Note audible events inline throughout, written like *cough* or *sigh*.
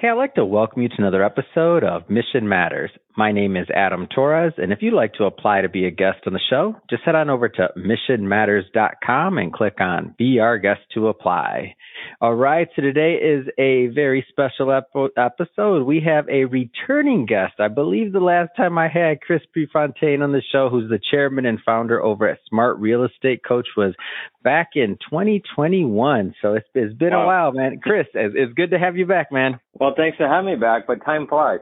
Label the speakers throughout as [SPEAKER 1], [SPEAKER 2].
[SPEAKER 1] Hey, I'd like to welcome you to another episode of Mission Matters. My name is Adam Torres, and if you'd like to apply to be a guest on the show, just head on over to missionmatters.com and click on Be Our Guest to apply. All right, so today is a very special ep- episode. We have a returning guest. I believe the last time I had Chris Prefontaine on the show, who's the chairman and founder over at Smart Real Estate Coach, was back in 2021. So it's, it's been wow. a while, man. Chris, it's, it's good to have you back, man.
[SPEAKER 2] Well, thanks for having me back, but time flies.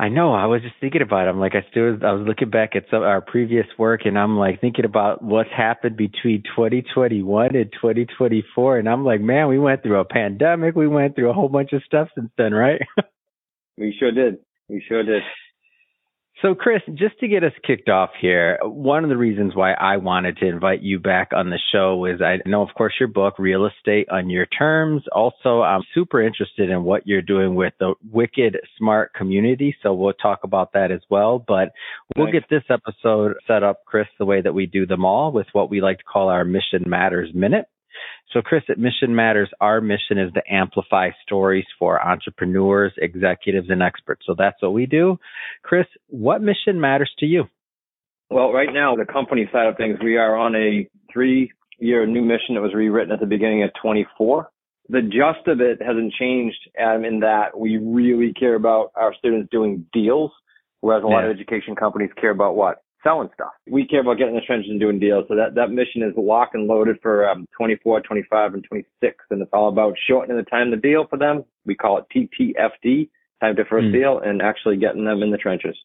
[SPEAKER 1] I know. I was just thinking about it. I'm like, I still, I was looking back at some our previous work, and I'm like thinking about what's happened between 2021 and 2024, and I'm like, man, we went through a pandemic, we went through a whole bunch of stuff since then, right? *laughs*
[SPEAKER 2] we sure did. We sure did.
[SPEAKER 1] So, Chris, just to get us kicked off here, one of the reasons why I wanted to invite you back on the show is I know, of course, your book, Real Estate on Your Terms. Also, I'm super interested in what you're doing with the Wicked Smart community. So, we'll talk about that as well. But we'll get this episode set up, Chris, the way that we do them all with what we like to call our Mission Matters Minute. So, Chris, at Mission Matters, our mission is to amplify stories for entrepreneurs, executives, and experts. So that's what we do. Chris, what mission matters to you?
[SPEAKER 2] Well, right now, the company side of things, we are on a three year new mission that was rewritten at the beginning of 24. The gist of it hasn't changed um, in that we really care about our students doing deals, whereas a yeah. lot of education companies care about what? Selling stuff. We care about getting the trenches and doing deals. So that, that mission is locked and loaded for um, 24, 25, and 26. And it's all about shortening the time to deal for them. We call it TTFD, time to first mm. deal, and actually getting them in the trenches.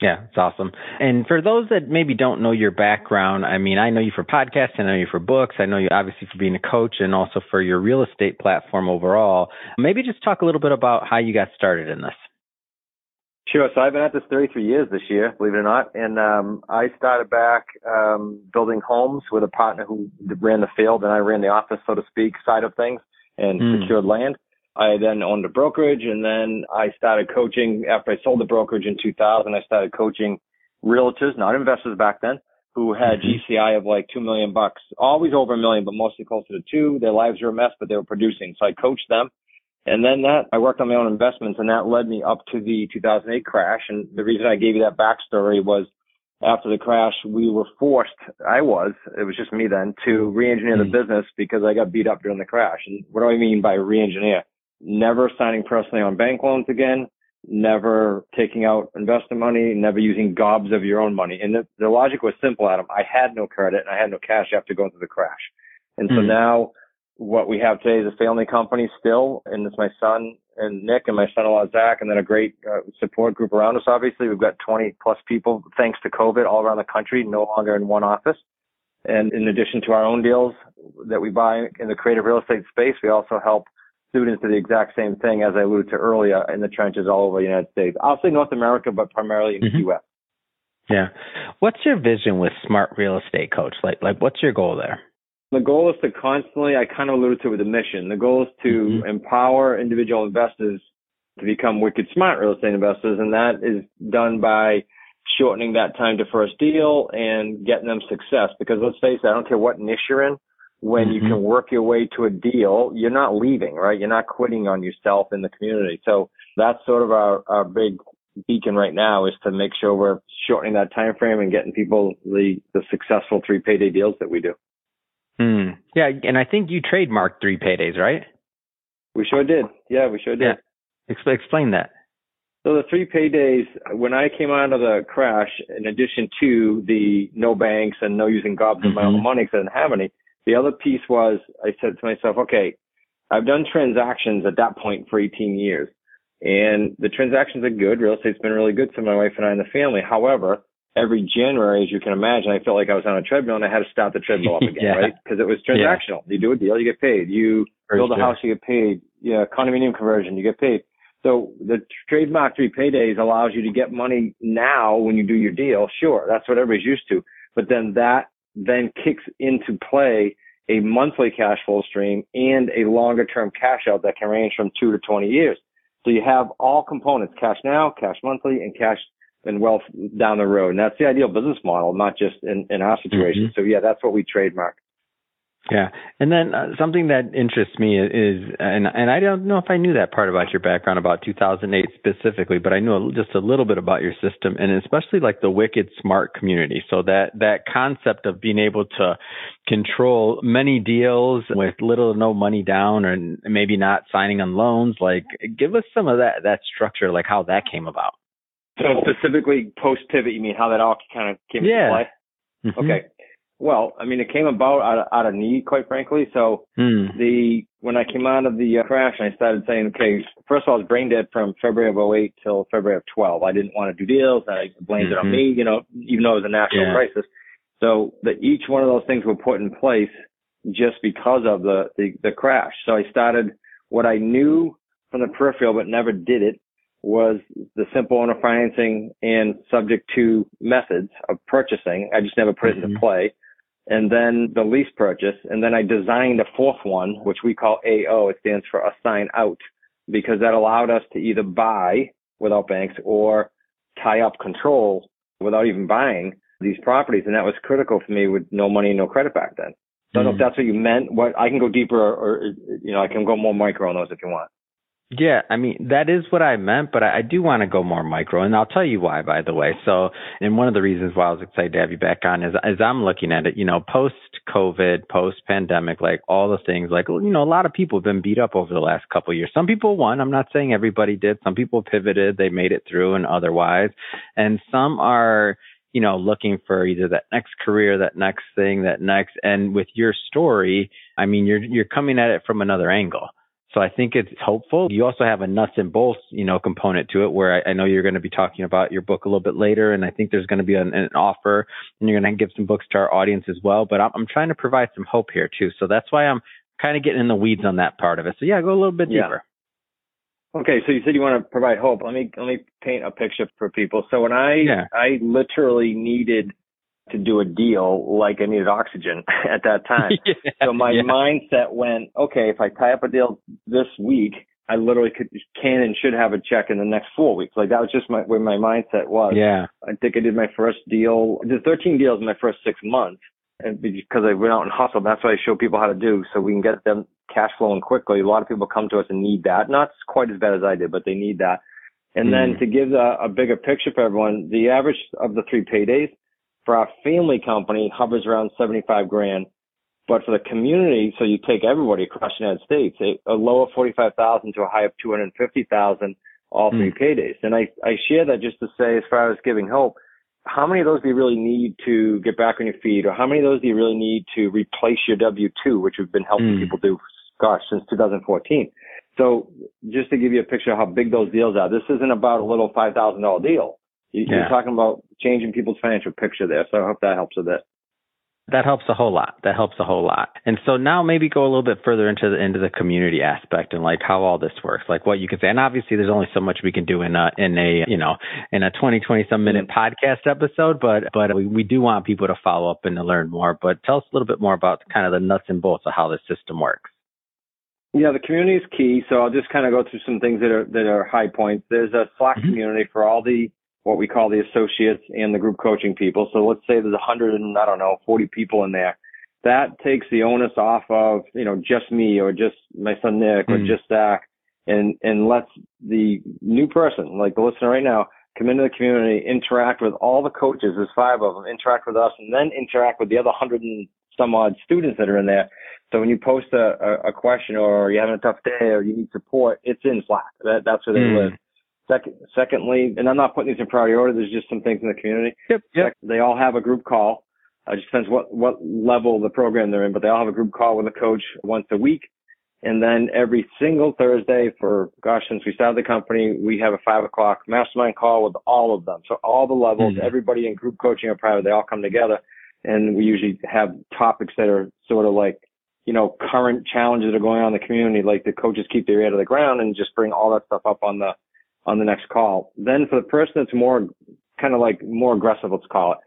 [SPEAKER 1] Yeah, it's awesome. And for those that maybe don't know your background, I mean, I know you for podcasts, I know you for books, I know you obviously for being a coach and also for your real estate platform overall. Maybe just talk a little bit about how you got started in this.
[SPEAKER 2] Sure. So I've been at this 33 years this year, believe it or not. And um, I started back um, building homes with a partner who ran the field, and I ran the office, so to speak, side of things, and mm. secured land. I then owned a brokerage, and then I started coaching. After I sold the brokerage in 2000, I started coaching realtors, not investors back then, who had mm-hmm. GCI of like two million bucks, always over a million, but mostly closer to two. Their lives were a mess, but they were producing. So I coached them and then that, I worked on my own investments and that led me up to the 2008 crash. And the reason I gave you that backstory was after the crash, we were forced, I was, it was just me then, to re-engineer mm-hmm. the business because I got beat up during the crash. And what do I mean by re-engineer? Never signing personally on bank loans again, never taking out investment money, never using gobs of your own money. And the, the logic was simple, Adam. I had no credit and I had no cash after going through the crash. And mm-hmm. so now what we have today is a family company still, and it's my son and Nick and my son-in-law Zach, and then a great uh, support group around us. Obviously, we've got 20 plus people thanks to COVID all around the country, no longer in one office. And in addition to our own deals that we buy in the creative real estate space, we also help students do the exact same thing as I alluded to earlier in the trenches all over the United States. I'll say North America, but primarily in mm-hmm. the U.S.
[SPEAKER 1] Yeah. What's your vision with Smart Real Estate Coach? Like, like, what's your goal there?
[SPEAKER 2] The goal is to constantly, I kind of alluded to it with the mission, the goal is to mm-hmm. empower individual investors to become wicked smart real estate investors. And that is done by shortening that time to first deal and getting them success. Because let's face it, I don't care what niche you're in. When mm-hmm. you can work your way to a deal, you're not leaving, right? You're not quitting on yourself in the community. So that's sort of our, our big beacon right now is to make sure we're shortening that time frame and getting people the, the successful three payday deals that we do.
[SPEAKER 1] Hmm. Yeah, and I think you trademarked three paydays, right?
[SPEAKER 2] We sure did. Yeah, we sure did.
[SPEAKER 1] Yeah. explain that.
[SPEAKER 2] So the three paydays, when I came out of the crash, in addition to the no banks and no using gobs mm-hmm. of my own mm-hmm. money because I didn't have any, the other piece was I said to myself, okay, I've done transactions at that point for 18 years. And the transactions are good. Real estate's been really good to my wife and I and the family. However, every January, as you can imagine, I felt like I was on a treadmill and I had to stop the treadmill up *laughs* again, yeah. right? Because it was transactional. Yeah. You do a deal, you get paid. You First build a house, you get paid. Yeah, condominium conversion, you get paid. So the trademark three paydays allows you to get money now when you do your deal. Sure, that's what everybody's used to. But then that then kicks into play a monthly cash flow stream and a longer term cash out that can range from two to 20 years. So you have all components, cash now, cash monthly, and cash and wealth down the road. And that's the ideal business model, not just in, in our situation. Mm-hmm. So yeah, that's what we trademark.
[SPEAKER 1] Yeah, and then uh, something that interests me is, and and I don't know if I knew that part about your background about 2008 specifically, but I knew just a little bit about your system, and especially like the wicked smart community. So that that concept of being able to control many deals with little to no money down, and maybe not signing on loans. Like, give us some of that that structure, like how that came about.
[SPEAKER 2] So specifically post pivot, you mean how that all kind of came
[SPEAKER 1] yeah.
[SPEAKER 2] into play?
[SPEAKER 1] Mm-hmm.
[SPEAKER 2] Okay. Well, I mean, it came about out of, out of need, quite frankly. So
[SPEAKER 1] Mm.
[SPEAKER 2] the when I came out of the uh, crash, and I started saying, okay, first of all, I was brain dead from February of 08 till February of 12. I didn't want to do deals. I blamed it on me, you know, even though it was a national
[SPEAKER 1] Yeah.
[SPEAKER 2] crisis. So that each one of those things were put in place just because of the, the, the crash. So I started what I knew from the peripheral, but never did it was the simple owner financing and subject to methods of purchasing. I just never put it
[SPEAKER 1] Mhm.
[SPEAKER 2] into play and then the lease purchase. And then I designed a fourth one, which we call AO. It stands for assign out because that allowed us to either buy without banks or tie up control without even buying these properties. And that was critical for me with no money, no credit back then. Don't know if
[SPEAKER 1] Mhm.
[SPEAKER 2] that's what you meant. What I can go deeper or, or, you know, I can go more micro on those if you want.
[SPEAKER 1] Yeah, I mean that is what I meant, but I, I do want to go more micro, and I'll tell you why. By the way, so and one of the reasons why I was excited to have you back on is as I'm looking at it, you know, post COVID, post pandemic, like all the things, like you know, a lot of people have been beat up over the last couple of years. Some people won. I'm not saying everybody did. Some people pivoted, they made it through, and otherwise, and some are you know looking for either that next career that next thing that next and with your story i mean you're you're coming at it from another angle so I think it's hopeful. You also have a nuts and bolts, you know, component to it where I, I know you're going to be talking about your book a little bit later. And I think there's going to be an, an offer and you're going to give some books to our audience as well. But I'm, I'm trying to provide some hope here too. So that's why I'm kind of getting in the weeds on that part of it. So yeah, go a little bit
[SPEAKER 2] Yeah.
[SPEAKER 1] deeper.
[SPEAKER 2] Okay, so you said you want to provide hope. Let me let me paint a picture for people. So when I
[SPEAKER 1] Yeah.
[SPEAKER 2] I literally needed to do a deal like I needed oxygen *laughs* at that time. *laughs*
[SPEAKER 1] yeah,
[SPEAKER 2] So my
[SPEAKER 1] yeah.
[SPEAKER 2] mindset went, okay, if I tie up a deal this week, I literally could can and should have a check in the next four weeks. Like that was just my where my mindset was.
[SPEAKER 1] yeah.
[SPEAKER 2] I think I did my first deal. I did 13 deals in my first six months, and because I went out and hustled, that's what I show people how to do, so we can get them cash flowing quickly. A lot of people come to us and need that. Not quite as bad as I did, but they need that. And then
[SPEAKER 1] Mm.
[SPEAKER 2] to give a, a bigger picture for everyone, the average of the three paydays for our family company hovers around 75 grand. But for the community, so you take everybody across the United States, a, a low of 45,000 to a high of 250,000, all three paydays. And I, I share that just to say, as far as giving hope, how many of those do you really need to get back on your feet, or how many of those do you really need to replace your W-2, which we've been helping
[SPEAKER 1] Mm.
[SPEAKER 2] people do, gosh, since 2014. So just to give you a picture of how big those deals are, this isn't about a little $5,000 deal. You- You're
[SPEAKER 1] Yeah.
[SPEAKER 2] talking about changing people's financial picture there. So I hope that helps with it.
[SPEAKER 1] That helps a whole lot. That helps a whole lot. And so now maybe go a little bit further into the into the community aspect and like how all this works, like what you can say. And obviously, there's only so much we can do in a in a you know in a 20 20 some minute podcast episode, but but we, we do want people to follow up and to learn more. But tell us a little bit more about kind of the nuts and bolts of how this system works.
[SPEAKER 2] Yeah, the community is key. So I'll just kind of go through some things that are that are high points. There's a Slack
[SPEAKER 1] Mhm.
[SPEAKER 2] community for all the what we call the associates and the group coaching people. So let's say there's a hundred and I don't know, forty people in there. That takes the onus off of, you know, just me or just my son Nick or
[SPEAKER 1] Mm.
[SPEAKER 2] just Zach and and lets the new person, like the listener right now, come into the community, interact with all the coaches, there's five of them, interact with us, and then interact with the other hundred and some odd students that are in there. So when you post a, a, a question or you're having a tough day or you need support, it's in Slack. That, that's where they
[SPEAKER 1] Mm.
[SPEAKER 2] live. Second, secondly, and I'm not putting these in priority order. There's just some things in the community.
[SPEAKER 1] Yep.
[SPEAKER 2] Sec- They all have a group call. Uh, it just depends what, what level of the program they're in, but they all have a group call with a coach once a week. And then every single Thursday for, gosh, since we started the company, we have a five o'clock mastermind call with all of them. So all the levels,
[SPEAKER 1] Mhm.
[SPEAKER 2] everybody in group coaching or private, they all come together and we usually have topics that are sort of like, you know, current challenges that are going on in the community. Like the coaches keep their ear to the ground and just bring all that stuff up on the, on the next call. Then for the person that's more kind of like more aggressive, let's call it,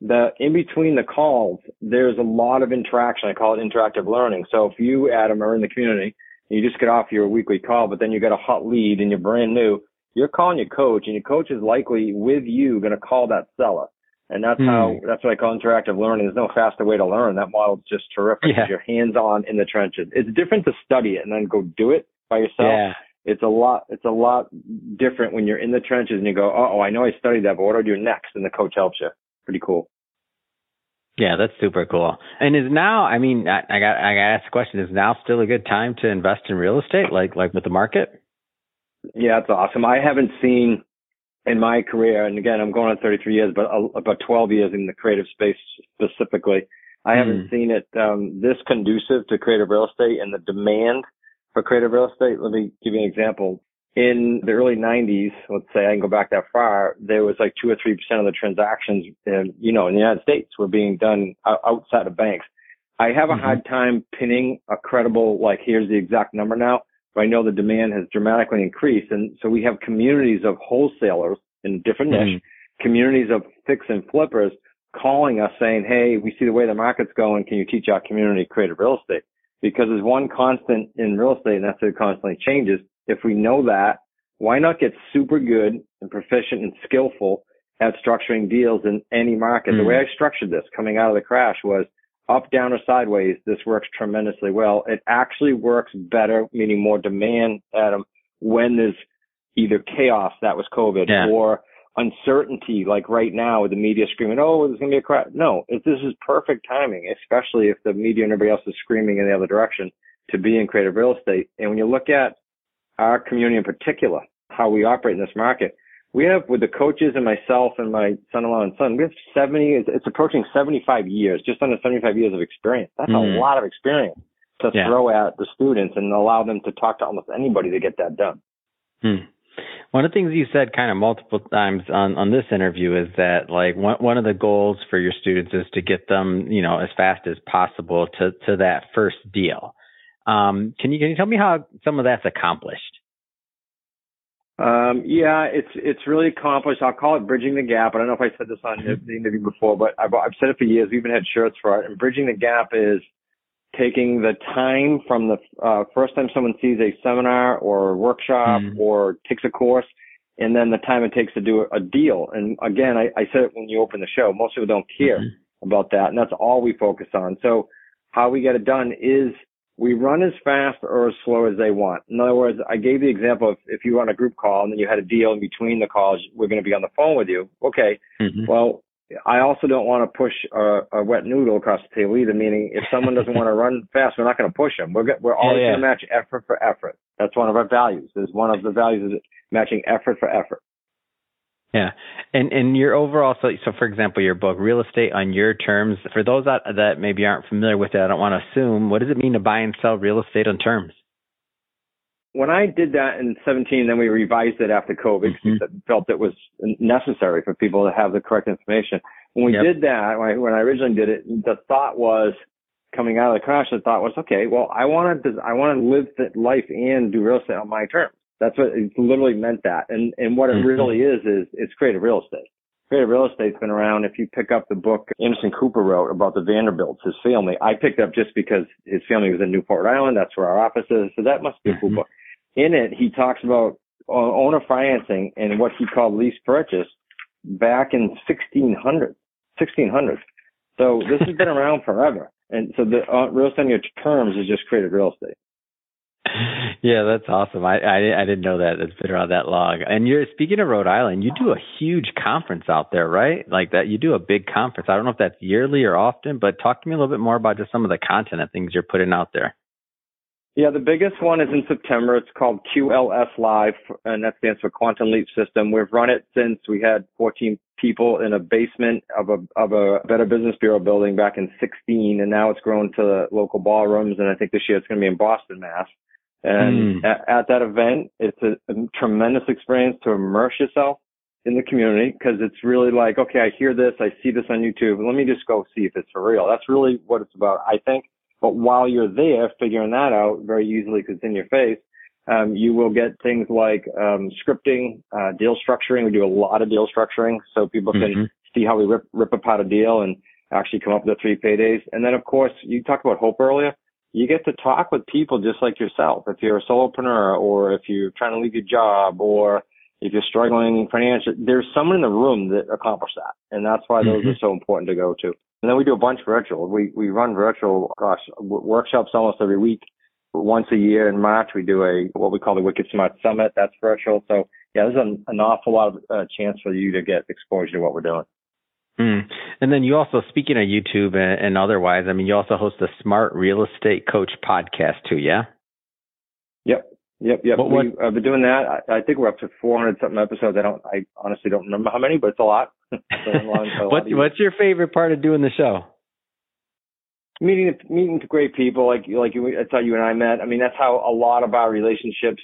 [SPEAKER 2] the in between the calls, there's a lot of interaction. I call it interactive learning. So if you, Adam, are in the community and you just get off your weekly call, but then you get a hot lead and you're brand new, you're calling your coach and your coach is likely with you going to call that seller. And that's mm. how that's what I call interactive learning. There's no faster way to learn. That model's just terrific. Yeah. You're hands on in the trenches. It's different to study it and then go do it by yourself.
[SPEAKER 1] Yeah.
[SPEAKER 2] It's a lot it's a lot different when you're in the trenches and you go, Oh, I know I studied that, but what do I do next? And the coach helps you. Pretty cool.
[SPEAKER 1] Yeah, that's super cool. And is now, I mean, I, I got, I got asked ask the question: Is now still a good time to invest in real estate, like, like with the market?
[SPEAKER 2] Yeah, it's awesome. I haven't seen in my career, and again, I'm going on 33 years, but about 12 years in the creative space specifically. I mm. haven't seen it um, this conducive to creative real estate and the demand for creative real estate. Let me give you an example in the early 90s, let's say I can go back that far, there was like two or three percent of the transactions, in, you know, in the United States were being done outside of banks. I have a mm-hmm. hard time pinning a credible, like, here's the exact number now, but I know the demand has dramatically increased. And so we have communities of wholesalers in different mm-hmm. niche, communities of fix and flippers calling us saying, Hey, we see the way the market's going. Can you teach our community creative real estate? Because there's one constant in real estate and that's that it constantly changes if we know that, why not get super good and proficient and skillful at structuring deals in any market? Mm. The way hmm. I structured this coming out of the crash was up, down, or sideways. This works tremendously well. It actually works better, meaning more demand, Adam, when there's either chaos, that was COVID, yeah. or uncertainty, like right now with the media screaming, oh, there's going to be a crash. No, if this is perfect timing, especially if the media and everybody else is screaming in the other direction to be in creative real estate. And when you look at our community in particular, how we operate in this market. We have, with the coaches and myself and my son-in-law and son, we have 70, it's approaching 75 years, just under 75 years of experience. That's mm-hmm. a lot of experience to yeah. throw at the students and allow them to talk to almost anybody to get that done.
[SPEAKER 1] Hmm. One of the things you said kind of multiple times on, on this interview is that like one, one of the goals for your students is to get them, you know, as fast as possible to, to that first deal. Um, can you can you tell me how some of that's accomplished?
[SPEAKER 2] Um, yeah, it's it's really accomplished. I'll call it bridging the gap. I don't know if I said this on the interview before, but I've, I've said it for years. We've even had shirts for it. And bridging the gap is taking the time from the uh, first time someone sees a seminar or a workshop mm. or takes a course, and then the time it takes to do a deal. And again, I, I said it when you open the show. Most people don't care mm-hmm. about that, and that's all we focus on. So how we get it done is we run as fast or as slow as they want. In other words, I gave the example of if you run a group call and then you had a deal in between the calls, we're going to be on the phone with you. Okay. Mm-hmm. Well, I also don't want to push a, a, wet noodle across the table either. Meaning, if someone doesn't want to run *laughs* fast, we're not going to push them. We're we're always yeah, yeah. going to match effort for effort. That's one of our values. Is one of the values is matching effort for effort.
[SPEAKER 1] Yeah, and and your overall so so for example, your book Real Estate on Your Terms. For those that that maybe aren't familiar with it, I don't want to assume. What does it mean to buy and sell real estate on terms?
[SPEAKER 2] When I did that in 17, then we revised it after COVID mm-hmm. because felt it was necessary for people to have the correct information. When we yep. did that, when I, when I originally did it, the thought was coming out of the crash. The thought was, okay, well, I want to I want to live life and do real estate on my terms. That's what it literally meant that. And, and what it mm-hmm. really is, is it's creative real estate. Creative real estate's been around. If you pick up the book Anderson Cooper wrote about the Vanderbilts, his family, I picked up just because his family was in Newport Rhode Island. That's where our office is. So that must be a cool mm-hmm. book. In it, he talks about owner financing and what he called lease purchase back in 1600, 1600. So this has been *laughs* around forever. And so the uh, real estate on your terms is just creative real estate
[SPEAKER 1] yeah, that's awesome. I, I I didn't know that it's been around that long. And you're speaking of Rhode Island, you do a huge conference out there, right? Like that, you do a big conference. I don't know if that's yearly or often, but talk to me a little bit more about just some of the content and things you're putting out there.
[SPEAKER 2] Yeah, the biggest one is in September. It's called QLS Live, and that stands for Quantum Leap System. We've run it since we had 14 people in a basement of a of a Better Business Bureau building back in 16, and now it's grown to local ballrooms, and I think this year it's going to be in Boston, Mass. And mm. at, at, that event, it's a, a, tremendous experience to immerse yourself in the community because it's really like, okay, I hear this, I see this on YouTube. Let me just go see if it's for real. That's really what it's about, I think. But while you're there figuring that out very easily because it's in your face, um, you will get things like um, scripting, uh, deal structuring. We do a lot of deal structuring so people can mm-hmm. see how we rip, rip apart a deal and actually come up with the three paydays. And then, of course, you talked about hope earlier you get to talk with people just like yourself. If you're a solopreneur or if you're trying to leave your job or if you're struggling financially, there's someone in the room that accomplished that. And that's why those mm-hmm. are so important to go to. And then we do a bunch virtual. We, we run virtual, gosh, workshops almost every week. Once a year in March, we do a, what we call the Wicked Smart Summit. That's virtual. So yeah, there's an, an awful lot of uh, chance for you to get exposure to what we're doing.
[SPEAKER 1] Mm. And then you also, speaking of YouTube and, and, otherwise, I mean, you also host the Smart Real Estate Coach podcast too, yeah?
[SPEAKER 2] Yep. Yep. Yep. What, what, we, have been doing that. I, I, think we're up to 400 something episodes. I don't, I honestly don't remember how many, but it's a lot.
[SPEAKER 1] It's *laughs* a long, a what, what's your favorite part of doing the show?
[SPEAKER 2] Meeting, meeting great people like, like you, that's how you and I met. I mean, that's how a lot of our relationships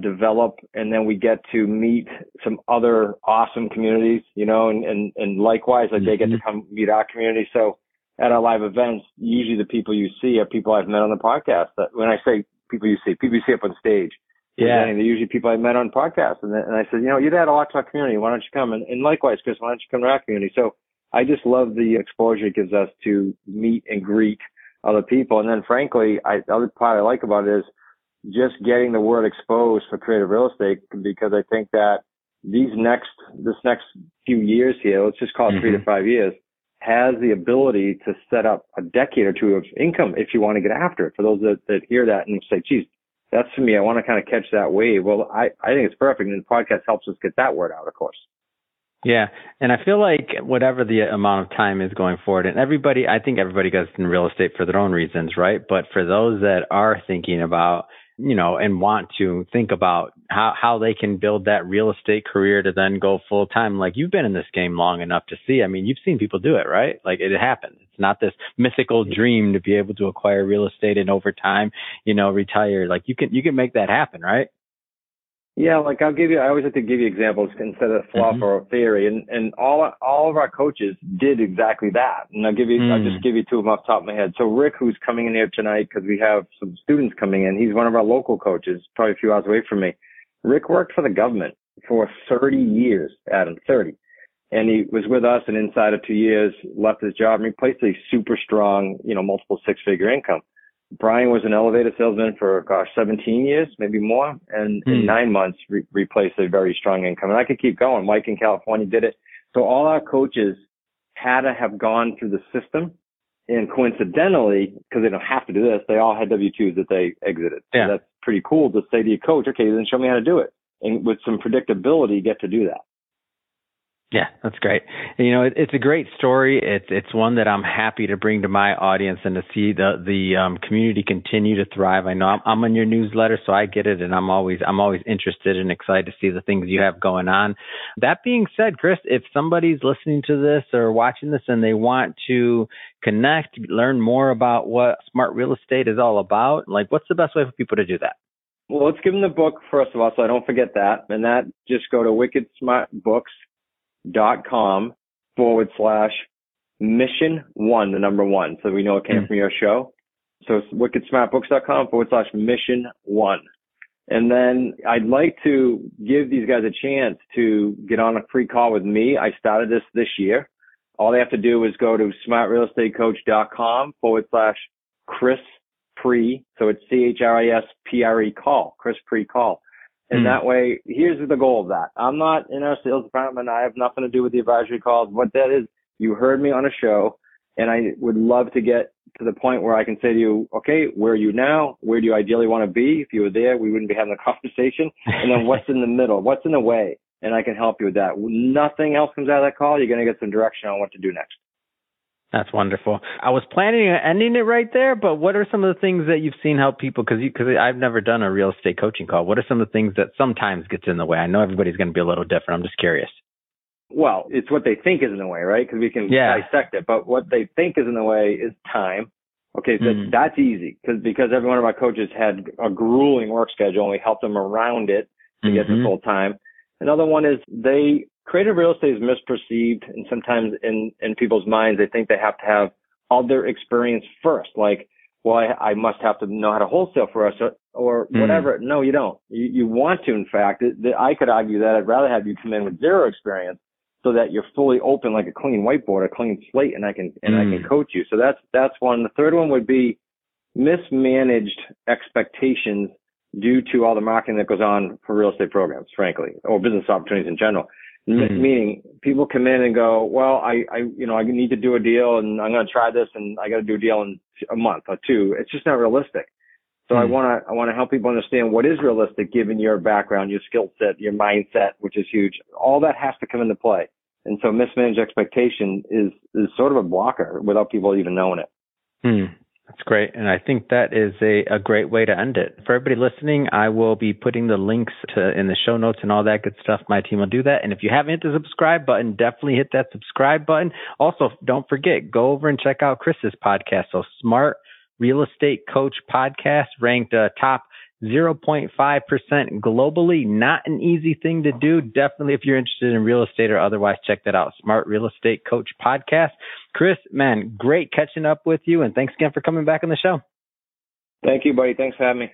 [SPEAKER 2] develop and then we get to meet some other awesome communities, you know, and, and, and likewise, like mm-hmm. they get to mm-hmm. come meet our community. So at our live events, usually the people you see are people I've met on the podcast. That when I say people you see, people you see up on stage.
[SPEAKER 1] Yeah.
[SPEAKER 2] And they're usually people I met on podcasts. And, then, and I said, you know, you'd add a lot to our community. Why don't you come? And, and likewise, Chris, why don't you come to our community? So I just love the exposure it gives us to meet and greet other people. And then frankly, I, the other part I like about it is just getting the word exposed for creative real estate because I think that these next, this next few years here, let's just call it mm-hmm. three to mm-hmm. five years, has the ability to set up a decade or two of income if you want to get after it. For those that, that hear that and say, geez, that's for me. I want to kind of catch that wave. Well, I, I think it's perfect. And the podcast helps us get that word out, of course.
[SPEAKER 1] Yeah. And I feel like whatever the amount of time is going forward, and everybody, I think everybody goes in real estate for their own reasons, right? But for those that are thinking about you know, and want to think about how, how they can build that real estate career to then go full time. Like you've been in this game long enough to see. I mean, you've seen people do it, right? Like it happens. It's not this mythical dream to be able to acquire real estate and over time, you know, retire. Like you can, you can make that happen, right?
[SPEAKER 2] Yeah, like I'll give you. I always have to give you examples instead of fluff mm-hmm. or theory, and and all all of our coaches did exactly that. And I'll give you. Mm. I'll just mm. give you two of them off the top of my head. So Rick, who's coming in here tonight because we have some students coming in. He's one of our local coaches, probably a few hours away from me. Rick worked for the government for 30 years, Adam, 30. And he was with us and inside of two years left his job and replaced a super strong, you know, multiple six figure income. Brian was an elevator salesman for gosh 17 years, maybe more, and in hmm. nine months re- replaced a very strong income. And I could keep going. Mike in California did it. So all our coaches had to have gone through the system. And coincidentally, because they don't have to do this, they all had W-2s that they exited.
[SPEAKER 1] Yeah.
[SPEAKER 2] So that's pretty cool to say to your coach, okay, then show me how to do it. And with some predictability, get to do that.
[SPEAKER 1] Yeah, that's great. You know, it, it's a great story. It's it's one that I'm happy to bring to my audience and to see the the um, community continue to thrive. I know I'm, I'm on your newsletter, so I get it, and I'm always I'm always interested and excited to see the things you have going on. That being said, Chris, if somebody's listening to this or watching this and they want to connect, learn more about what smart real estate is all about, like what's the best way for people to do that?
[SPEAKER 2] Well, let's give them the book first of all, so I don't forget that. And that just go to Wicked Smart Books dot com forward slash mission one, the number one. So we know it came mm from your show. So it's wickedsmartbooks.com forward slash mission one. And then I'd like to give these guys a chance to get on a free call with me. I started this this year. All they have to do is go to smartrealestatecoach.com forward slash Chris Pre. So it's C-H-R-I-S-P-R-E call, Chris Pre call. And mm. that way, here's the goal of that. I'm not in our sales department. I have nothing to do with the advisory calls. What that is, you heard me on a show and I would love to get to the point where I can say to you, okay, where are you now? Where do you ideally want to be? If you were there, we wouldn't be having a *laughs* conversation. And then what's in the middle? What's in the way? And I can help you with that. Nothing else comes out of that call. You're going to get some direction on what to do next.
[SPEAKER 1] That's wonderful. I was planning on ending it right there, but what are some of the things that you've seen help people? Because because I've never done a real estate coaching call. What are some of the things that sometimes gets in the way? I know everybody's going to be a little different. I'm just curious.
[SPEAKER 2] Well, it's what they think is in the way, right? Because we can
[SPEAKER 1] yeah.
[SPEAKER 2] dissect it. But what they think is in the way is time. Okay, so mm. that's easy because because every one of our coaches had a grueling work schedule and we helped them around it to mm-hmm. get to full time. Another one is they creative real estate is misperceived and sometimes in, in people's minds, they think they have to have all their experience first. Like, well, I, I must have to know how to wholesale for us or, or mm. whatever. No, you don't. You, you want to, in fact. It, the, I could argue that I'd rather have you come in with zero experience so that you're fully open like a clean whiteboard, a clean slate, and I can, and mm. I can mm. coach you. So that's, that's one. The third one would be mismanaged expectations due to all the marketing that goes on for real estate programs, frankly, or business opportunities in general. Mm-hmm. meaning people come in and go, well, I, I, you know, I need to do a deal and I'm going to try this and I got to do a deal in a month or two. It's just not realistic. So mm-hmm. I want to, I want to help people understand what is realistic given your background, your skill set, your mindset, which is huge. All that has to come into play. And so mismanaged expectation is, is sort of a blocker without people even knowing it.
[SPEAKER 1] Hmm. That's great. And I think that is a, a great way to end it. For everybody listening, I will be putting the links to in the show notes and all that good stuff. My team will do that. And if you haven't hit the subscribe button, definitely hit that subscribe button. Also, don't forget, go over and check out Chris's podcast. So Smart Real Estate Coach Podcast ranked uh, top 0.5% globally. Not an easy thing to do. Definitely, if you're interested in real estate or otherwise, check that out. Smart Real Estate Coach Podcast. Chris, man, great catching up with you. And thanks again for coming back on the show.
[SPEAKER 2] Thank you, buddy. Thanks for having me.